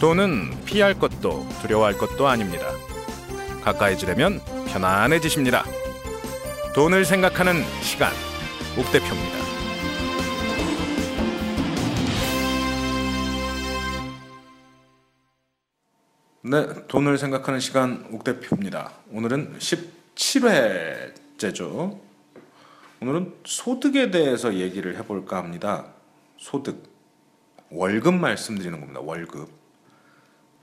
돈은 피할 것도 두려워할 것도 아닙니다. 가까이 지려면 편안해지십니다. 돈을 생각하는 시간, 옥 대표입니다. 네, 돈을 생각하는 시간 옥 대표입니다. 오늘은 17회째죠. 오늘은 소득에 대해서 얘기를 해볼까 합니다. 소득. 월급 말씀드리는 겁니다. 월급.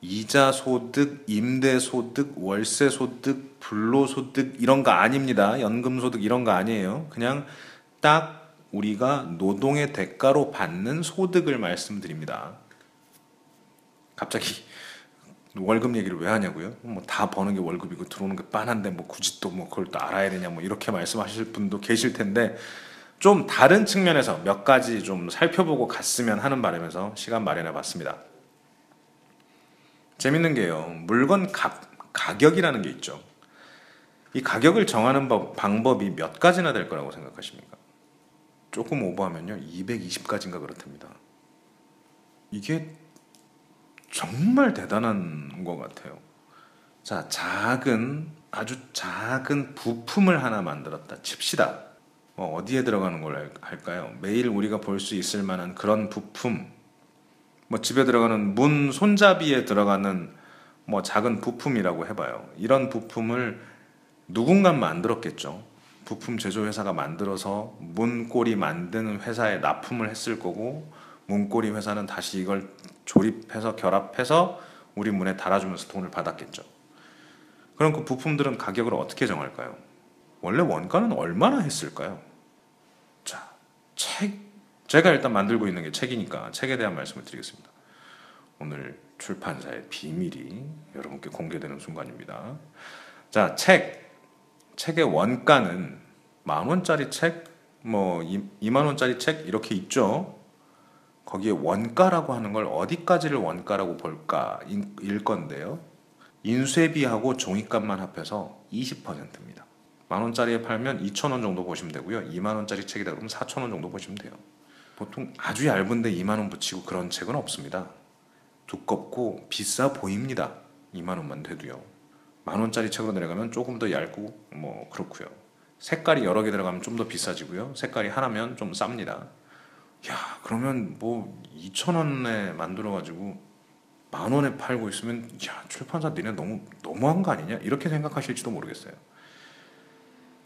이자 소득, 임대 소득, 월세 소득, 불로 소득 이런 거 아닙니다. 연금 소득 이런 거 아니에요. 그냥 딱 우리가 노동의 대가로 받는 소득을 말씀드립니다. 갑자기 월급 얘기를 왜 하냐고요? 뭐 다 버는 게 월급이고 들어오는 게 빤한데 뭐 굳이 또 뭐 그걸 또 알아야 되냐 뭐 이렇게 말씀하실 분도 계실 텐데 좀 다른 측면에서 몇 가지 좀 살펴보고 갔으면 하는 바람에서 시간 마련해 봤습니다. 재밌는 게요. 물건 가, 가격이라는 게 있죠. 이 가격을 정하는 법, 방법이 몇 가지나 될 거라고 생각하십니까? 조금 오버하면요. 220가지인가 그렇답니다. 이게 정말 대단한 것 같아요. 자, 작은, 아주 작은 부품을 하나 만들었다. 칩시다. 뭐 어디에 들어가는 걸 할까요? 매일 우리가 볼 수 있을 만한 그런 부품. 뭐 집에 들어가는 문 손잡이에 들어가는 뭐 작은 부품이라고 해봐요. 이런 부품을 누군가 만들었겠죠. 부품 제조 회사가 만들어서 문고리 만드는 회사에 납품을 했을 거고 문고리 회사는 다시 이걸 조립해서 결합해서 우리 문에 달아주면서 돈을 받았겠죠. 그럼 그 부품들은 가격을 어떻게 정할까요? 원래 원가는 얼마나 했을까요? 자, 책. 제가 일단 만들고 있는 게 책이니까 책에 대한 말씀을 드리겠습니다. 오늘 출판사의 비밀이 여러분께 공개되는 순간입니다. 자, 책. 책의 원가는 만 원짜리 책, 뭐 2만 원짜리 책 이렇게 있죠. 거기에 원가라고 하는 걸 어디까지를 원가라고 볼까 일 건데요. 인쇄비하고 종이값만 합해서 20%입니다. 만 원짜리에 팔면 2천 원 정도 보시면 되고요. 2만 원짜리 책이다 그러면 4천 원 정도 보시면 돼요. 보통 아주 얇은데 2만 원 붙이고 그런 책은 없습니다. 두껍고 비싸 보입니다. 2만 원만 돼도요. 만 원짜리 책으로 내려가면 조금 더 얇고 뭐 그렇고요. 색깔이 여러 개 들어가면 좀 더 비싸지고요. 색깔이 하나면 좀 쌉니다. 야 그러면 뭐 2천 원에 만들어 가지고 만 원에 팔고 있으면 야 출판사 니네 너무 너무한 거 아니냐 이렇게 생각하실지도 모르겠어요.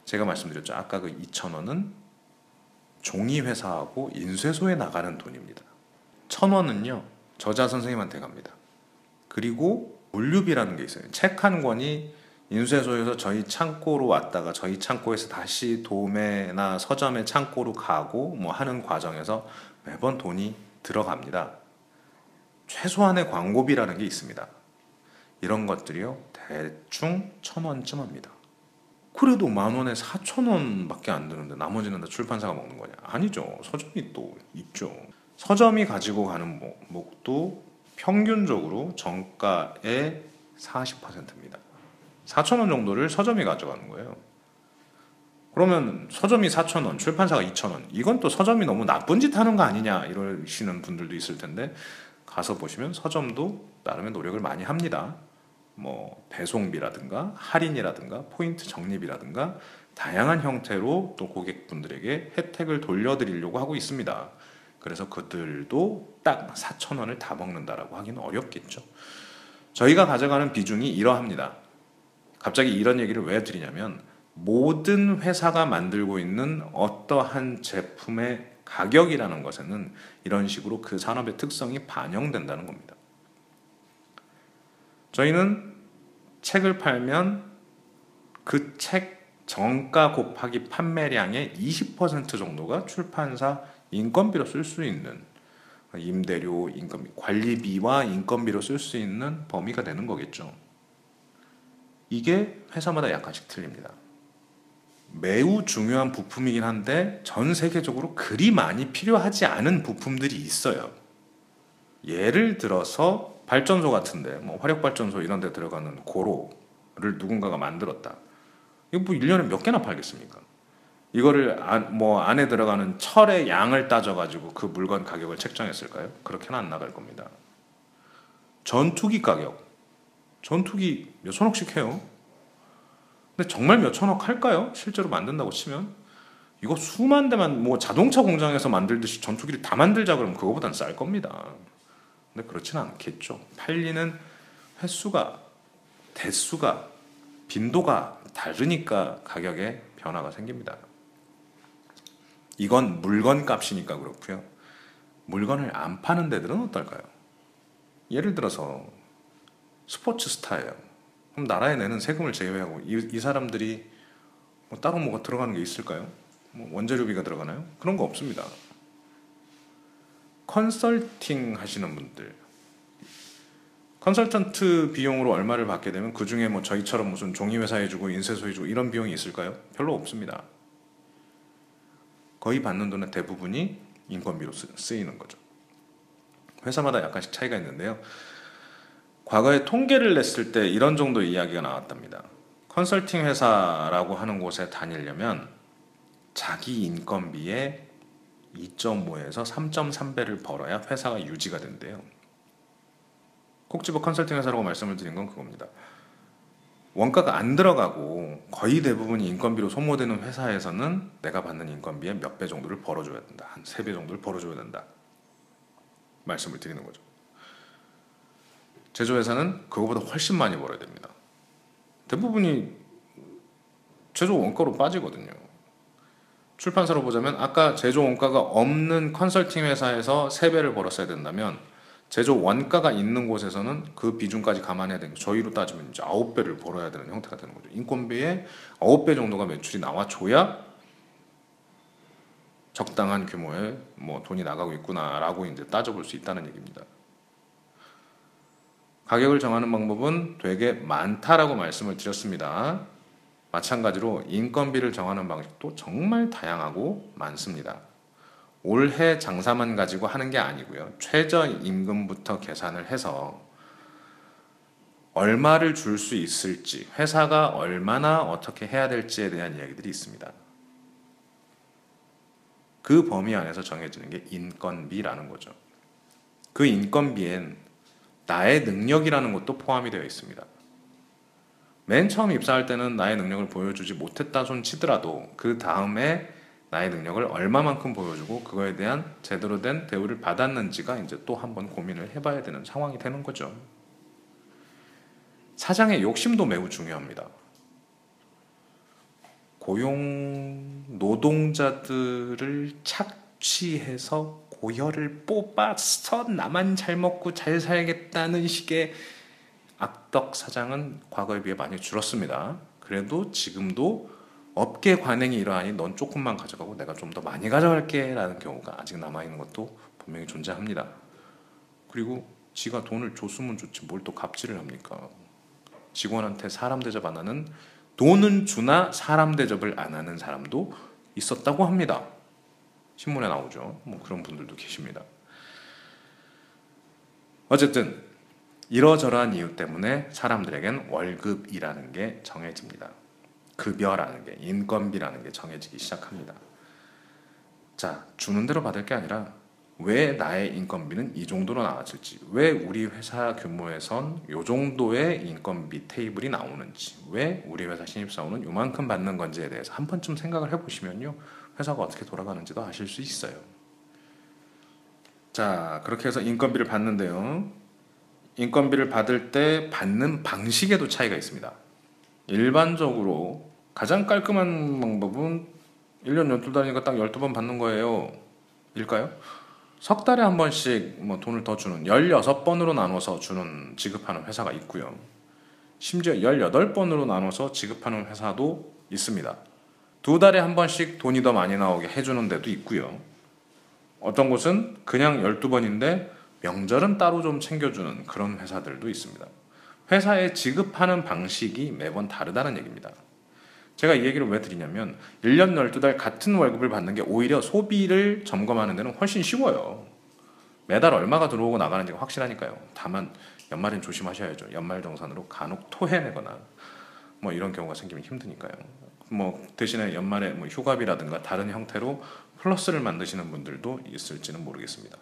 제가 말씀드렸죠. 아까 그 2천 원은 종이 회사하고 인쇄소에 나가는 돈입니다. 천 원은요 저자 선생님한테 갑니다. 그리고 물류비라는 게 있어요. 책 한 권이 인쇄소에서 저희 창고로 왔다가 저희 창고에서 다시 도매나 서점의 창고로 가고 뭐 하는 과정에서 매번 돈이 들어갑니다. 최소한의 광고비라는 게 있습니다. 이런 것들이요 대충 천 원쯤 합니다. 그래도 만 원에 사천 원밖에 안 드는데 나머지는 다 출판사가 먹는 거냐? 아니죠. 서점이 또 있죠. 서점이 가지고 가는 목도 평균적으로 정가의 40%입니다. 4천 원 정도를 서점이 가져가는 거예요. 그러면 서점이 4천 원, 출판사가 2천 원. 이건 또 서점이 너무 나쁜 짓 하는 거 아니냐 이러시는 분들도 있을 텐데 가서 보시면 서점도 나름의 노력을 많이 합니다. 뭐 배송비라든가 할인이라든가 포인트 적립이라든가 다양한 형태로 또 고객분들에게 혜택을 돌려드리려고 하고 있습니다. 그래서 그들도 딱 4천 원을 다 먹는다라고 하기는 어렵겠죠. 저희가 가져가는 비중이 이러합니다. 갑자기 이런 얘기를 왜 드리냐면 모든 회사가 만들고 있는 어떠한 제품의 가격이라는 것에는 이런 식으로 그 산업의 특성이 반영된다는 겁니다. 저희는 책을 팔면 그 책 정가 곱하기 판매량의 20% 정도가 출판사 인건비로 쓸 수 있는 임대료, 인건비, 관리비와 인건비로 쓸 수 있는 범위가 되는 거겠죠. 이게 회사마다 약간씩 틀립니다. 매우 중요한 부품이긴 한데 전 세계적으로 그리 많이 필요하지 않은 부품들이 있어요. 예를 들어서 발전소 같은데 뭐 화력 발전소 이런 데 들어가는 고로를 누군가가 만들었다. 이거 뭐 1년에 몇 개나 팔겠습니까? 이거를 안, 뭐 안에 들어가는 철의 양을 따져 가지고 그 물건 가격을 책정했을까요? 그렇게는 안 나갈 겁니다. 전투기 가격. 전투기 몇 천억씩 해요. 근데 정말 몇 천억 할까요? 실제로 만든다고 치면 이거 수만 대만 뭐 자동차 공장에서 만들듯이 전투기를 다 만들자 그러면 그거보단 쌀 겁니다. 근데 그렇지는 않겠죠. 팔리는 횟수가 대수가 빈도가 다르니까 가격에 변화가 생깁니다. 이건 물건 값이니까 그렇고요. 물건을 안 파는 데들은 어떨까요? 예를 들어서 스포츠 스타예요. 그럼 나라에 내는 세금을 제외하고 이, 이 사람들이 뭐 따로 뭐가 들어가는 게 있을까요? 뭐 원재료비가 들어가나요? 그런 거 없습니다. 컨설팅 하시는 분들 컨설턴트 비용으로 얼마를 받게 되면 그 중에 뭐 저희처럼 무슨 종이 회사 해주고 인쇄소 해주고 이런 비용이 있을까요? 별로 없습니다. 거의 받는 돈의 대부분이 인건비로 쓰이는 거죠. 회사마다 약간씩 차이가 있는데요. 과거에 통계를 냈을 때 이런 정도 이야기가 나왔답니다. 컨설팅 회사라고 하는 곳에 다니려면 자기 인건비의 2.5에서 3.3배를 벌어야 회사가 유지가 된대요. 콕 집어 컨설팅 회사라고 말씀을 드린 건 그겁니다. 원가가 안 들어가고 거의 대부분이 인건비로 소모되는 회사에서는 내가 받는 인건비의 몇 배 정도를 벌어줘야 된다. 한 세 배 정도를 벌어줘야 된다. 말씀을 드리는 거죠. 제조회사는 그거보다 훨씬 많이 벌어야 됩니다. 대부분이 제조 원가로 빠지거든요. 출판사로 보자면 아까 제조 원가가 없는 컨설팅 회사에서 3배를 벌었어야 된다면 제조 원가가 있는 곳에서는 그 비중까지 감안해야 되는 저희로 따지면 이제 9배를 벌어야 되는 형태가 되는 거죠. 인건비의 9배 정도가 매출이 나와줘야 적당한 규모의 뭐 돈이 나가고 있구나라고 이제 따져볼 수 있다는 얘기입니다. 가격을 정하는 방법은 되게 많다라고 말씀을 드렸습니다. 마찬가지로 인건비를 정하는 방식도 정말 다양하고 많습니다. 올해 장사만 가지고 하는 게 아니고요. 최저 임금부터 계산을 해서 얼마를 줄 수 있을지, 회사가 얼마나 어떻게 해야 될지에 대한 이야기들이 있습니다. 그 범위 안에서 정해지는 게 인건비라는 거죠. 그 인건비엔 나의 능력이라는 것도 포함이 되어 있습니다. 맨 처음 입사할 때는 나의 능력을 보여주지 못했다 손 치더라도 그 다음에 나의 능력을 얼마만큼 보여주고 그거에 대한 제대로 된 대우를 받았는지가 이제 또 한번 고민을 해봐야 되는 상황이 되는 거죠. 사장의 욕심도 매우 중요합니다. 고용 노동자들을 착취해서 고혈을 뽑아서 나만 잘 먹고 잘 살겠다는 식의 악덕 사장은 과거에 비해 많이 줄었습니다. 그래도 지금도 업계 관행이 이러하니 넌 조금만 가져가고 내가 좀 더 많이 가져갈게 라는 경우가 아직 남아 있는 것도 분명히 존재합니다. 그리고 지가 돈을 줬으면 좋지 뭘 또 갑질을 합니까? 직원한테 사람 대접 안 하는 돈은 주나 사람 대접을 안 하는 사람도 있었다고 합니다. 신문에 나오죠. 뭐 그런 분들도 계십니다. 어쨌든 이러저러한 이유 때문에 사람들에겐 월급이라는 게 정해집니다. 급여라는 게 인건비라는 게 정해지기 시작합니다. 자, 주는 대로 받을 게 아니라 왜 나의 인건비는 이 정도로 나왔을지, 왜 우리 회사 규모에선 요 정도의 인건비 테이블이 나오는지, 왜 우리 회사 신입사원은 요만큼 받는 건지에 대해서 한 번쯤 생각을 해보시면요, 회사가 어떻게 돌아가는지도 아실 수 있어요. 자, 그렇게 해서 인건비를 받는데요. 인건비를 받을 때 받는 방식에도 차이가 있습니다. 일반적으로 가장 깔끔한 방법은 1년 12달이니까 딱 12번 받는 거예요. 일까요? 석 달에 한 번씩 뭐 돈을 더 주는 16번으로 나눠서 주는 지급하는 회사가 있고요. 심지어 18번으로 나눠서 지급하는 회사도 있습니다. 두 달에 한 번씩 돈이 더 많이 나오게 해주는 데도 있고요. 어떤 곳은 그냥 12번인데 명절은 따로 좀 챙겨주는 그런 회사들도 있습니다. 회사에 지급하는 방식이 매번 다르다는 얘기입니다. 제가 이 얘기를 왜 드리냐면 1년 12달 같은 월급을 받는 게 오히려 소비를 점검하는 데는 훨씬 쉬워요. 매달 얼마가 들어오고 나가는지가 확실하니까요. 다만 연말엔 조심하셔야죠. 연말 정산으로 간혹 토해내거나 뭐 이런 경우가 생기면 힘드니까요. 뭐 대신에 연말에 뭐 휴가비라든가 다른 형태로 플러스를 만드시는 분들도 있을지는 모르겠습니다.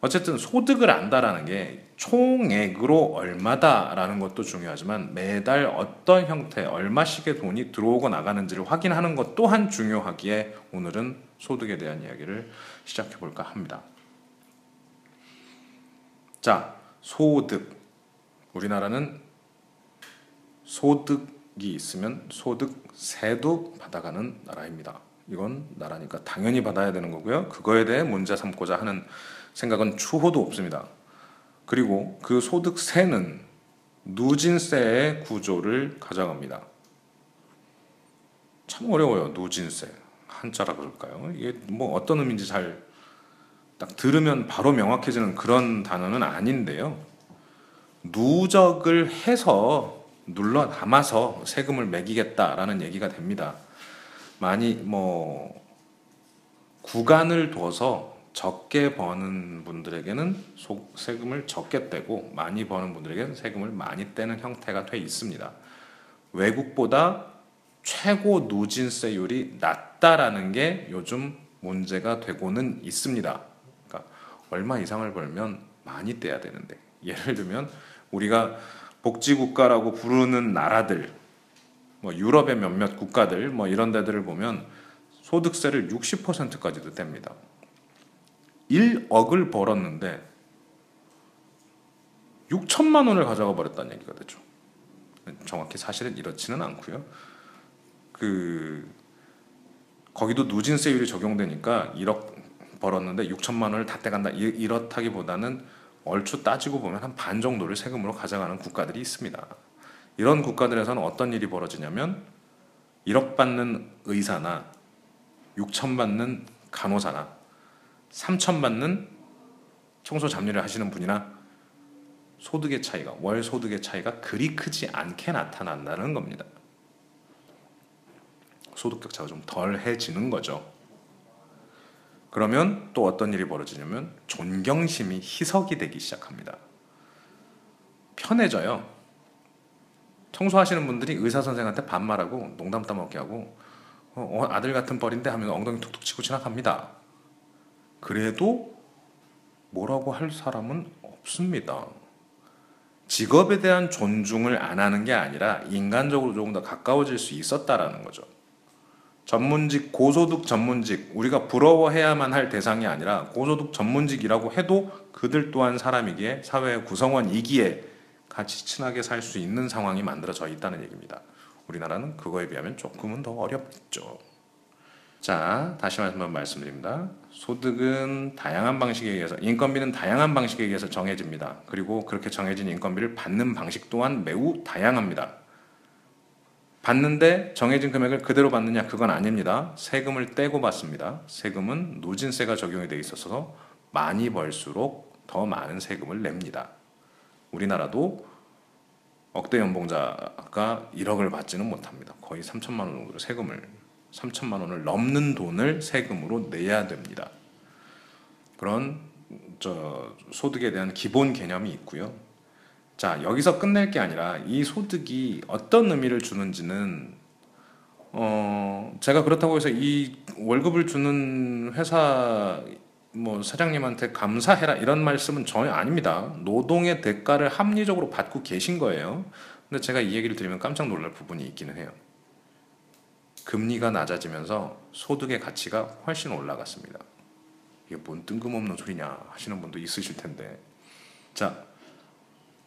어쨌든 소득을 안다라는 게 총액으로 얼마다라는 것도 중요하지만 매달 어떤 형태 얼마씩의 돈이 들어오고 나가는지를 확인하는 것 또한 중요하기에 오늘은 소득에 대한 이야기를 시작해 볼까 합니다. 자, 소득. 우리나라는 소득이 있으면 소득세도 받아가는 나라입니다. 이건 나라니까 당연히 받아야 되는 거고요. 그거에 대해 문제 삼고자 하는 생각은 추호도 없습니다. 그리고 그 소득세는 누진세의 구조를 가져갑니다. 참 어려워요. 누진세. 한자라 그럴까요? 이게 뭐 어떤 의미인지 잘 딱 들으면 바로 명확해지는 그런 단어는 아닌데요. 누적을 해서 눌러 담아서 세금을 매기겠다라는 얘기가 됩니다. 많이 뭐 구간을 둬서 적게 버는 분들에게는 세금을 적게 떼고 많이 버는 분들에게는 세금을 많이 떼는 형태가 돼 있습니다. 외국보다 최고 누진세율이 낮다라는 게 요즘 문제가 되고는 있습니다. 그러니까 얼마 이상을 벌면 많이 떼야 되는데 예를 들면 우리가 복지국가라고 부르는 나라들, 뭐 유럽의 몇몇 국가들, 뭐 이런 데들을 보면 소득세를 60%까지도 뗍니다. 1억을 벌었는데 6천만 원을 가져가 버렸다는 얘기가 되죠. 정확히 사실은 이렇지는 않고요. 그 거기도 누진세율이 적용되니까 1억 벌었는데 6천만 원을 다 떼간다 이렇다기보다는 얼추 따지고 보면 한 반 정도를 세금으로 가져가는 국가들이 있습니다. 이런 국가들에서는 어떤 일이 벌어지냐면 1억 받는 의사나 6천 받는 간호사나 3천 받는 청소 잡일을 하시는 분이나 소득의 차이가 월 소득의 차이가 그리 크지 않게 나타난다는 겁니다. 소득 격차가 좀 덜해지는 거죠. 그러면 또 어떤 일이 벌어지냐면 존경심이 희석이 되기 시작합니다. 편해져요. 청소하시는 분들이 의사 선생한테 반말하고 농담 따먹게 하고 어, 어, 아들 같은 뻘인데 하면 엉덩이 툭툭 치고 지나갑니다. 그래도 뭐라고 할 사람은 없습니다. 직업에 대한 존중을 안 하는 게 아니라 인간적으로 조금 더 가까워질 수 있었다라는 거죠. 전문직, 고소득 전문직, 우리가 부러워해야만 할 대상이 아니라 고소득 전문직이라고 해도 그들 또한 사람이기에 사회의 구성원이기에 같이 친하게 살 수 있는 상황이 만들어져 있다는 얘기입니다. 우리나라는 그거에 비하면 조금은 더 어렵죠. 자, 다시 한번 말씀드립니다. 소득은 다양한 방식에 의해서, 인건비는 다양한 방식에 의해서 정해집니다. 그리고 그렇게 정해진 인건비를 받는 방식 또한 매우 다양합니다. 받는데 정해진 금액을 그대로 받느냐 그건 아닙니다. 세금을 떼고 받습니다. 세금은 누진세가 적용이 돼 있어서 많이 벌수록 더 많은 세금을 냅니다. 우리나라도 억대 연봉자가 1억을 받지는 못합니다. 거의 3천만 원 정도 세금을 3천만 원을 넘는 돈을 세금으로 내야 됩니다. 그런 저 소득에 대한 기본 개념이 있고요. 자, 여기서 끝낼 게 아니라 이 소득이 어떤 의미를 주는지는 어, 제가 그렇다고 해서 이 월급을 주는 회사 뭐 사장님한테 감사해라 이런 말씀은 전혀 아닙니다. 노동의 대가를 합리적으로 받고 계신 거예요. 근데 제가 이 얘기를 드리면 깜짝 놀랄 부분이 있기는 해요. 금리가 낮아지면서 소득의 가치가 훨씬 올라갔습니다. 이게 뭔 뜬금없는 소리냐 하시는 분도 있으실 텐데. 자,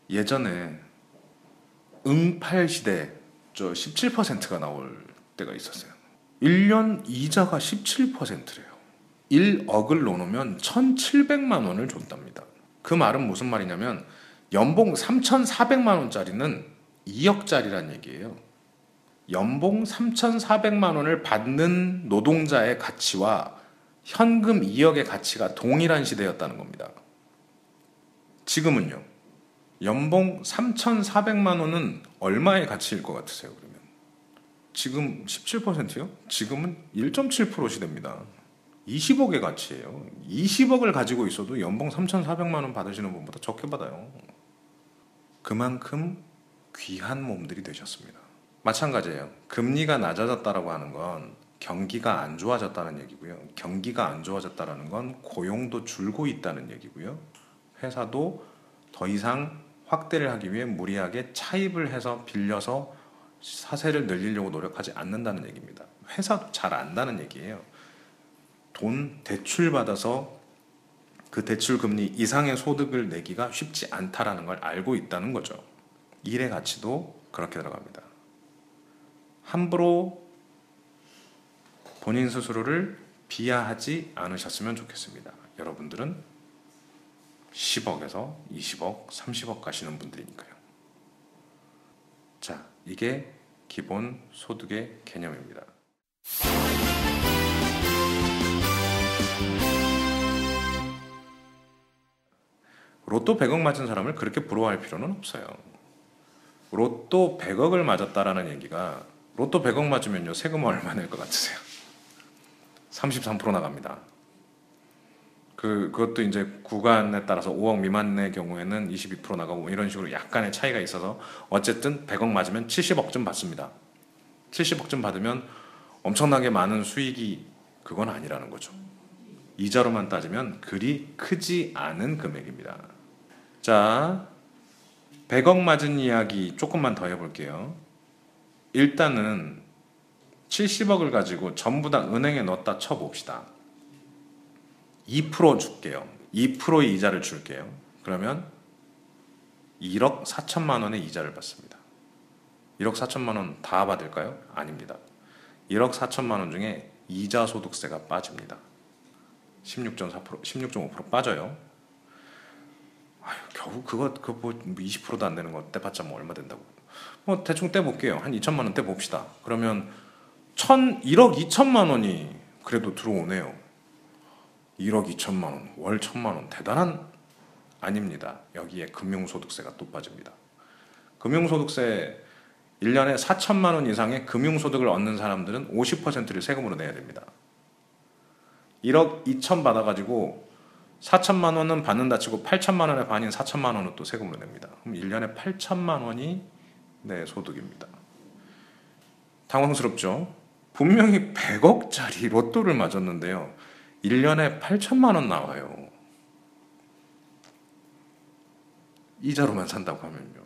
예전에 응팔 시대 저 17%가 나올 때가 있었어요. 1년 이자가 17%래요. 1억을 넣으면 1,700만 원을 줬답니다. 그 말은 무슨 말이냐면 연봉 3,400만 원짜리는 2억짜리란 얘기예요. 연봉 3,400만 원을 받는 노동자의 가치와 현금 2억의 가치가 동일한 시대였다는 겁니다. 지금은요. 연봉 3,400만 원은 얼마의 가치일 것 같으세요, 그러면? 지금 17%요? 지금은 1.7% 시대입니다. 20억의 가치예요. 20억을 가지고 있어도 연봉 3,400만 원 받으시는 분보다 적게 받아요. 그만큼 귀한 몸들이 되셨습니다. 마찬가지예요. 금리가 낮아졌다라고 하는 건 경기가 안 좋아졌다는 얘기고요. 경기가 안 좋아졌다는 건 고용도 줄고 있다는 얘기고요. 회사도 더 이상 확대를 하기 위해 무리하게 차입을 해서 빌려서 사세를 늘리려고 노력하지 않는다는 얘기입니다. 회사도 잘 안다는 얘기예요. 돈 대출 받아서 그 대출 금리 이상의 소득을 내기가 쉽지 않다라는 걸 알고 있다는 거죠. 일의 가치도 그렇게 들어갑니다. 함부로 본인 스스로를 비하하지 않으셨으면 좋겠습니다. 여러분들은 10억에서 20억, 30억 가시는 분들이니까요. 자, 이게 기본 소득의 개념입니다. 로또 100억 맞은 사람을 그렇게 부러워할 필요는 없어요. 로또 100억을 맞았다라는 얘기가 로또 100억 맞으면요 세금 얼마 낼 것 같으세요? 33% 나갑니다. 그 그것도 이제 구간에 따라서 5억 미만의 경우에는 22% 나가고 뭐 이런 식으로 약간의 차이가 있어서 어쨌든 100억 맞으면 70억쯤 받습니다. 70억쯤 받으면 엄청나게 많은 수익이 그건 아니라는 거죠. 이자로만 따지면 그리 크지 않은 금액입니다. 자, 100억 맞은 이야기 조금만 더 해볼게요. 일단은 70억을 가지고 전부 다 은행에 넣었다 쳐봅시다. 2% 줄게요. 2%의 이자를 줄게요. 그러면 1억 4천만 원의 이자를 받습니다. 1억 4천만 원 다 받을까요? 아닙니다. 1억 4천만 원 중에 이자 소득세가 빠집니다. 16.4% 16.5% 빠져요. 아유, 겨우 그거 그뭐 20%도 안 되는 거 떼봤자 뭐 얼마 된다고. 뭐 대충 떼볼게요. 한 2천만 원 떼봅시다. 그러면 1천 1억 2천만 원이 그래도 들어오네요. 1억 2천만 원, 월 1천만 원 대단한 아닙니다. 여기에 금융소득세가 또 빠집니다. 금융소득세 1년에 4천만 원 이상의 금융소득을 얻는 사람들은 50%를 세금으로 내야 됩니다. 1억 2천 받아가지고 4천만 원은 받는다 치고 8천만 원의 반인 4천만 원은 또 세금으로 냅니다. 그럼 1년에 8천만 원이 내 소득입니다. 당황스럽죠? 분명히 100억짜리 로또를 맞았는데요. 1년에 8천만 원 나와요. 이자로만 산다고 하면요.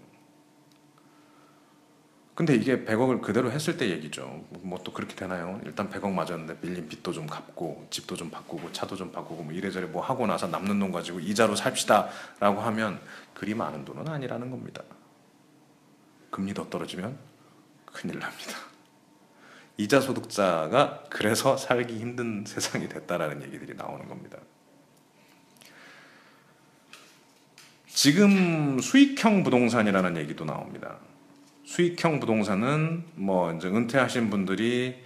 근데 이게 100억을 그대로 했을 때 얘기죠. 뭐 또 그렇게 되나요? 일단 100억 맞았는데 밀린 빚도 좀 갚고 집도 좀 바꾸고 차도 좀 바꾸고 뭐 이래저래 뭐 하고 나서 남는 돈 가지고 이자로 삽시다라고 하면 그리 많은 돈은 아니라는 겁니다. 금리 더 떨어지면 큰일 납니다. 이자 소득자가 그래서 살기 힘든 세상이 됐다라는 얘기들이 나오는 겁니다. 지금 수익형 부동산이라는 얘기도 나옵니다. 수익형 부동산은 뭐 이제 은퇴하신 분들이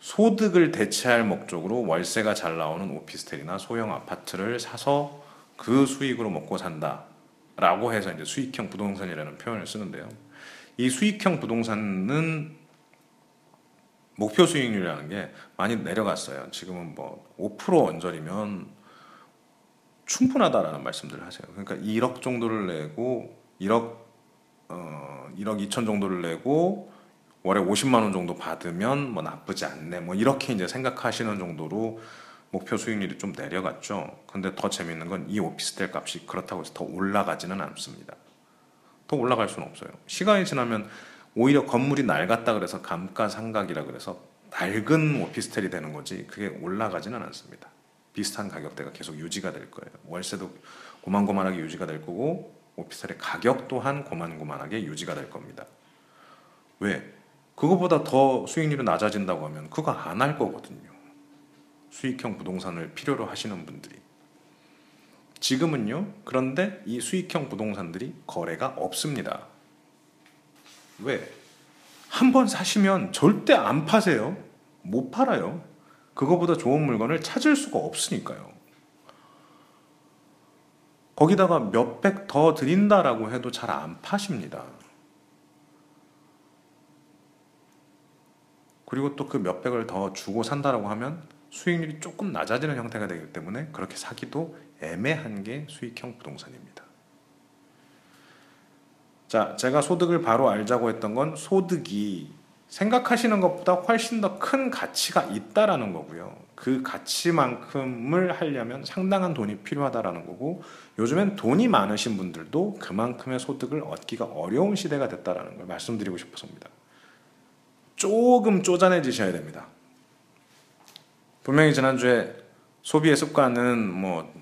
소득을 대체할 목적으로 월세가 잘 나오는 오피스텔이나 소형 아파트를 사서 그 수익으로 먹고 산다라고 해서 이제 수익형 부동산이라는 표현을 쓰는데요. 이 수익형 부동산은 목표 수익률이라는 게 많이 내려갔어요. 지금은 뭐 5% 언저리면 충분하다라는 말씀들을 하세요. 그러니까 1억 정도를 내고 1억 어 1억 2천 정도를 내고 월에 50만 원 정도 받으면 뭐 나쁘지 않네. 뭐 이렇게 이제 생각하시는 정도로 목표 수익률이 좀 내려갔죠. 근데 더 재밌는 건 이 오피스텔 값이 그렇다고 해서 더 올라가지는 않습니다. 더 올라갈 수는 없어요. 시간이 지나면 오히려 건물이 낡았다 그래서 감가상각이라 그래서 낡은 오피스텔이 되는 거지 그게 올라가지는 않습니다. 비슷한 가격대가 계속 유지가 될 거예요. 월세도 고만고만하게 유지가 될 거고 오피스텔의 가격 또한 고만고만하게 유지가 될 겁니다. 왜? 그거보다 더 수익률이 낮아진다고 하면 그거 안 할 거거든요. 수익형 부동산을 필요로 하시는 분들이. 지금은요. 그런데 이 수익형 부동산들이 거래가 없습니다. 왜? 한 번 사시면 절대 안 파세요. 못 팔아요. 그거보다 좋은 물건을 찾을 수가 없으니까요. 거기다가 몇백 더 드린다라고 해도 잘 안 파십니다. 그리고 또 그 몇백을 더 주고 산다라고 하면 수익률이 조금 낮아지는 형태가 되기 때문에 그렇게 사기도 애매한 게 수익형 부동산입니다. 자, 제가 소득을 바로 알자고 했던 건 소득이 생각하시는 것보다 훨씬 더 큰 가치가 있다라는 거고요. 그 가치만큼을 하려면 상당한 돈이 필요하다라는 거고 요즘엔 돈이 많으신 분들도 그만큼의 소득을 얻기가 어려운 시대가 됐다라는 걸 말씀드리고 싶어서입니다. 조금 쪼잔해지셔야 됩니다. 분명히 지난주에 소비의 습관은 뭐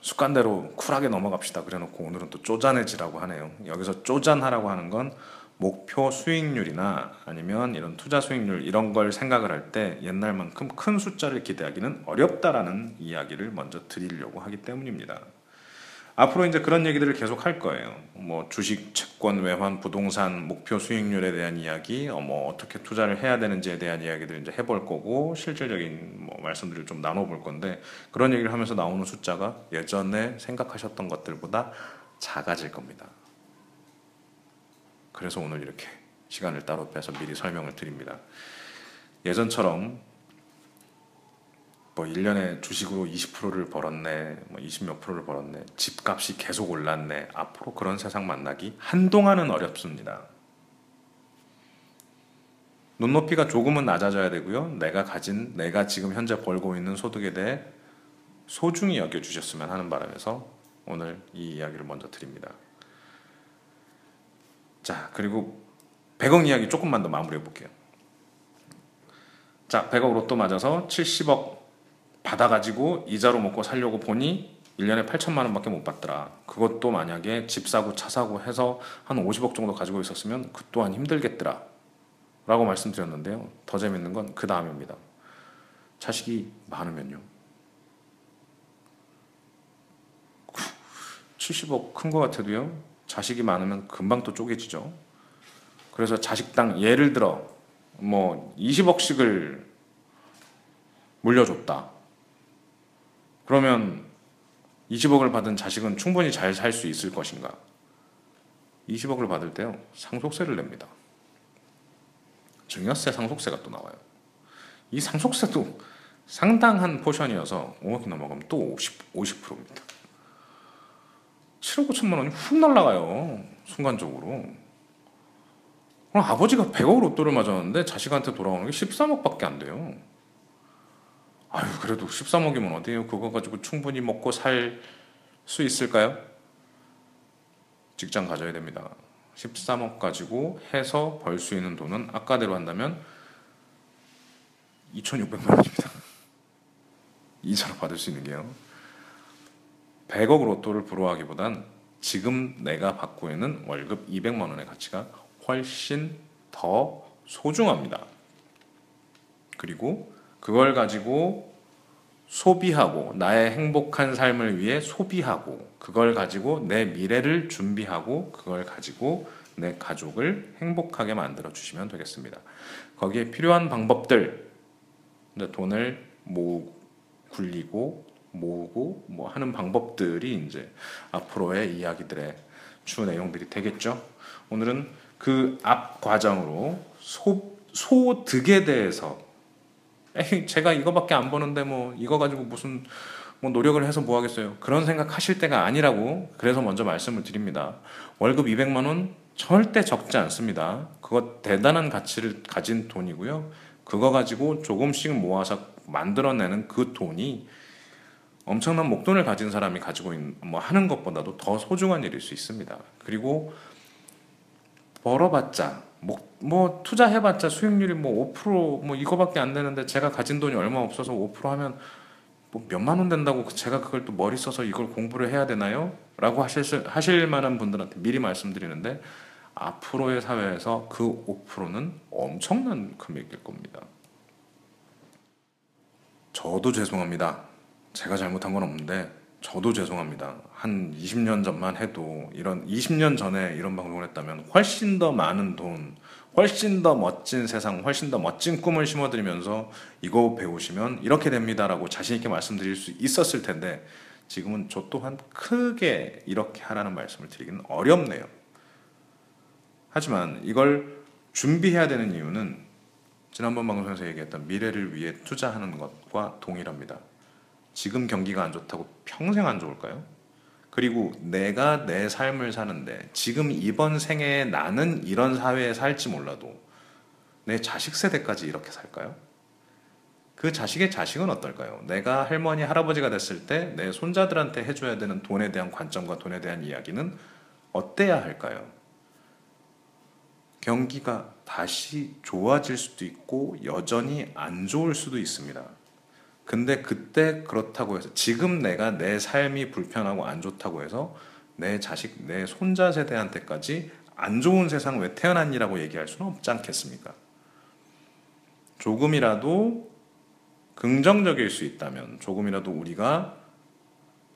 습관대로 쿨하게 넘어갑시다 그래놓고 오늘은 또 쪼잔해지라고 하네요. 여기서 쪼잔하라고 하는 건 목표 수익률이나 아니면 이런 투자 수익률 이런 걸 생각을 할 때 옛날만큼 큰 숫자를 기대하기는 어렵다라는 이야기를 먼저 드리려고 하기 때문입니다. 앞으로 이제 그런 얘기들을 계속 할 거예요. 뭐 주식, 채권, 외환, 부동산 목표 수익률에 대한 이야기, 어, 뭐 어떻게 투자를 해야 되는지에 대한 이야기들 이제 해볼 거고 실질적인 뭐 말씀들을 좀 나눠볼 건데 그런 얘기를 하면서 나오는 숫자가 예전에 생각하셨던 것들보다 작아질 겁니다. 그래서 오늘 이렇게 시간을 따로 빼서 미리 설명을 드립니다. 예전처럼 뭐 1년에 주식으로 20%를 벌었네, 뭐 20몇 프로를 벌었네, 집값이 계속 올랐네, 앞으로 그런 세상 만나기 한동안은 어렵습니다. 눈높이가 조금은 낮아져야 되고요. 내가 가진, 내가 지금 현재 벌고 있는 소득에 대해 소중히 여겨주셨으면 하는 바람에서 오늘 이 이야기를 먼저 드립니다. 자, 그리고 100억 이야기 조금만 더 마무리해 볼게요. 자, 100억 로또 맞아서 70억 받아가지고 이자로 먹고 살려고 보니 1년에 8천만 원밖에 못 받더라. 그것도 만약에 집 사고 차 사고 해서 한 50억 정도 가지고 있었으면 그 또한 힘들겠더라. 라고 말씀드렸는데요. 더 재밌는 건 그 다음입니다. 자식이 많으면요. 70억 큰 것 같아도요. 자식이 많으면 금방 또 쪼개지죠. 그래서 자식당 예를 들어 뭐 20억씩을 물려줬다. 그러면 20억을 받은 자식은 충분히 잘 살 수 있을 것인가? 20억을 받을 때요, 상속세를 냅니다. 증여세, 상속세가 또 나와요. 이 상속세도 상당한 포션이어서 5억이 넘어가면 또 50, 50%입니다. 7억 5천만 원이 훅 날라가요. 순간적으로. 그럼 아버지가 100억 로또를 맞았는데 자식한테 돌아오는 게 13억밖에 안 돼요. 아유 그래도 13억이면 어디에요? 그거 가지고 충분히 먹고 살 수 있을까요? 직장 가져야 됩니다. 13억 가지고 해서 벌 수 있는 돈은 아까대로 한다면 2,600만 원입니다. 이자로 받을 수 있는 게요. 100억 로또를 부러워하기보단 지금 내가 받고 있는 월급 200만 원의 가치가 훨씬 더 소중합니다. 그리고 그걸 가지고 소비하고 나의 행복한 삶을 위해 소비하고 그걸 가지고 내 미래를 준비하고 그걸 가지고 내 가족을 행복하게 만들어 주시면 되겠습니다. 거기에 필요한 방법들 돈을 모으고 굴리고 모으고 뭐 하는 방법들이 이제 앞으로의 이야기들의 주 내용들이 되겠죠. 오늘은 그 앞 과정으로 소 소득에 대해서 에이, 제가 이거밖에 안 버는데 뭐 이거 가지고 무슨 뭐 노력을 해서 뭐 하겠어요. 그런 생각 하실 때가 아니라고 그래서 먼저 말씀을 드립니다. 월급 200만 원 절대 적지 않습니다. 그거 대단한 가치를 가진 돈이고요. 그거 가지고 조금씩 모아서 만들어내는 그 돈이 엄청난 목돈을 가진 사람이 가지고 있는 뭐 하는 것보다도 더 소중한 일일 수 있습니다. 그리고 벌어봤자 뭐, 뭐 투자해봤자 수익률이 뭐 5%뭐 이거밖에 안 되는데 제가 가진 돈이 얼마 없어서 5% 하면 뭐 몇만 원 된다고 제가 그걸 또 머리 써서 이걸 공부를 해야 되나요? 라고 하실, 하실 만한 분들한테 미리 말씀드리는데 앞으로의 사회에서 그 5%는 엄청난 금액일 겁니다. 저도 죄송합니다. 제가 잘못한 건 없는데 저도 죄송합니다. 한 20년 전만 해도 이런 20년 전에 이런 방송을 했다면 훨씬 더 많은 돈, 훨씬 더 멋진 세상, 훨씬 더 멋진 꿈을 심어드리면서 이거 배우시면 이렇게 됩니다라고 자신 있게 말씀드릴 수 있었을 텐데 지금은 저 또한 크게 이렇게 하라는 말씀을 드리기는 어렵네요. 하지만 이걸 준비해야 되는 이유는 지난번 방송에서 얘기했던 미래를 위해 투자하는 것과 동일합니다. 지금 경기가 안 좋다고 평생 안 좋을까요? 그리고 내가 내 삶을 사는데 지금 이번 생에 나는 이런 사회에 살지 몰라도 내 자식 세대까지 이렇게 살까요? 그 자식의 자식은 어떨까요? 내가 할머니, 할아버지가 됐을 때 내 손자들한테 해줘야 되는 돈에 대한 관점과 돈에 대한 이야기는 어때야 할까요? 경기가 다시 좋아질 수도 있고 여전히 안 좋을 수도 있습니다. 근데 그때 그렇다고 해서 지금 내가 내 삶이 불편하고 안 좋다고 해서 내 자식, 내 손자 세대한테까지 안 좋은 세상 왜 태어났니라고 얘기할 수는 없지 않겠습니까? 조금이라도 긍정적일 수 있다면, 조금이라도 우리가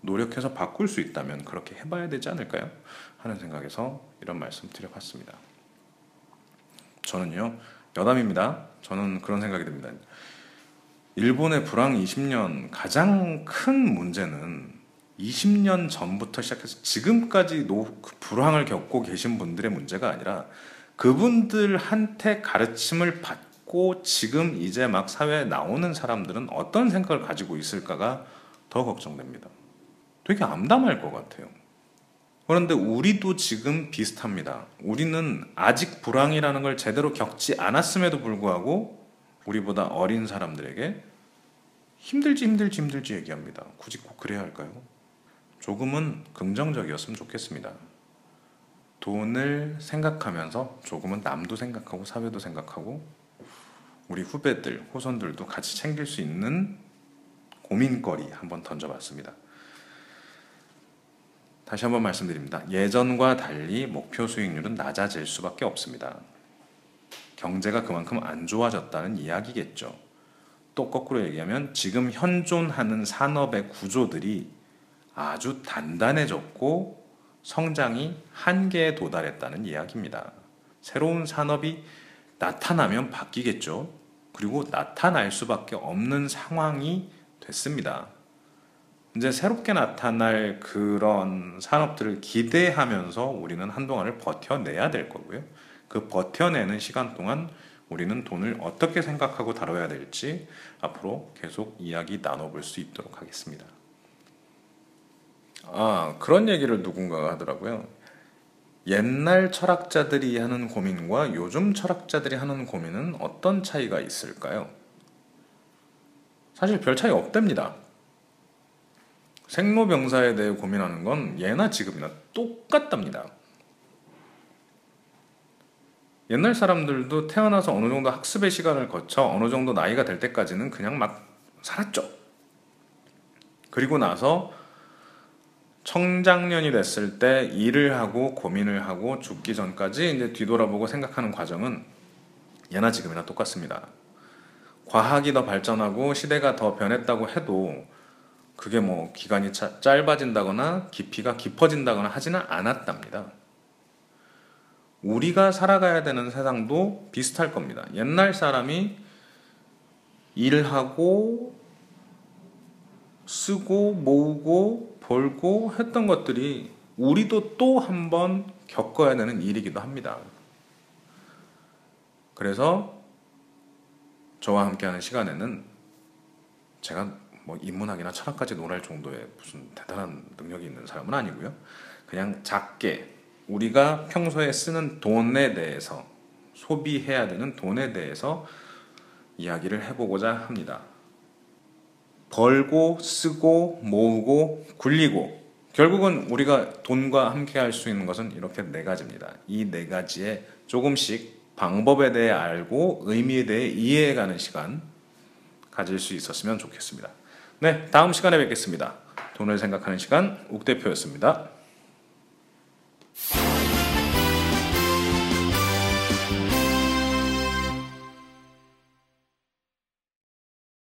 노력해서 바꿀 수 있다면 그렇게 해봐야 되지 않을까요? 하는 생각에서 이런 말씀 드려봤습니다. 저는요, 여담입니다. 저는 그런 생각이 듭니다. 일본의 불황 20년 가장 큰 문제는 20년 전부터 시작해서 지금까지 노, 그 불황을 겪고 계신 분들의 문제가 아니라 그분들한테 가르침을 받고 지금 이제 막 사회에 나오는 사람들은 어떤 생각을 가지고 있을까가 더 걱정됩니다. 되게 암담할 것 같아요. 그런데 우리도 지금 비슷합니다. 우리는 아직 불황이라는 걸 제대로 겪지 않았음에도 불구하고 우리보다 어린 사람들에게 힘들지 힘들지 힘들지 얘기합니다. 굳이 꼭 그래야 할까요? 조금은 긍정적이었으면 좋겠습니다. 돈을 생각하면서 조금은 남도 생각하고 사회도 생각하고 우리 후배들, 호손들도 같이 챙길 수 있는 고민거리 한번 던져봤습니다. 다시 한번 말씀드립니다. 예전과 달리 목표 수익률은 낮아질 수밖에 없습니다. 경제가 그만큼 안 좋아졌다는 이야기겠죠. 또 거꾸로 얘기하면 지금 현존하는 산업의 구조들이 아주 단단해졌고 성장이 한계에 도달했다는 이야기입니다. 새로운 산업이 나타나면 바뀌겠죠. 그리고 나타날 수밖에 없는 상황이 됐습니다. 이제 새롭게 나타날 그런 산업들을 기대하면서 우리는 한동안을 버텨내야 될 거고요. 그 버텨내는 시간 동안 우리는 돈을 어떻게 생각하고 다뤄야 될지 앞으로 계속 이야기 나눠볼 수 있도록 하겠습니다. 아, 그런 얘기를 누군가가 하더라고요. 옛날 철학자들이 하는 고민과 요즘 철학자들이 하는 고민은 어떤 차이가 있을까요? 사실 별 차이 없답니다. 생로병사에 대해 고민하는 건 예나 지금이나 똑같답니다. 옛날 사람들도 태어나서 어느 정도 학습의 시간을 거쳐 어느 정도 나이가 될 때까지는 그냥 막 살았죠. 그리고 나서 청장년이 됐을 때 일을 하고 고민을 하고 죽기 전까지 이제 뒤돌아보고 생각하는 과정은 예나 지금이나 똑같습니다. 과학이 더 발전하고 시대가 더 변했다고 해도 그게 뭐 기간이 차, 짧아진다거나 깊이가 깊어진다거나 하지는 않았답니다. 우리가 살아가야 되는 세상도 비슷할 겁니다. 옛날 사람이 일하고 쓰고 모으고 벌고 했던 것들이 우리도 또 한 번 겪어야 되는 일이기도 합니다. 그래서 저와 함께하는 시간에는 제가 뭐 인문학이나 철학까지 논할 정도의 무슨 대단한 능력이 있는 사람은 아니고요. 그냥 작게 우리가 평소에 쓰는 돈에 대해서 소비해야 되는 돈에 대해서 이야기를 해보고자 합니다. 벌고 쓰고 모으고 굴리고 결국은 우리가 돈과 함께 할 수 있는 것은 이렇게 네 가지입니다. 이 네 가지에 조금씩 방법에 대해 알고 의미에 대해 이해해가는 시간 가질 수 있었으면 좋겠습니다. 네, 다음 시간에 뵙겠습니다. 돈을 생각하는 시간 욱 대표였습니다. Bye.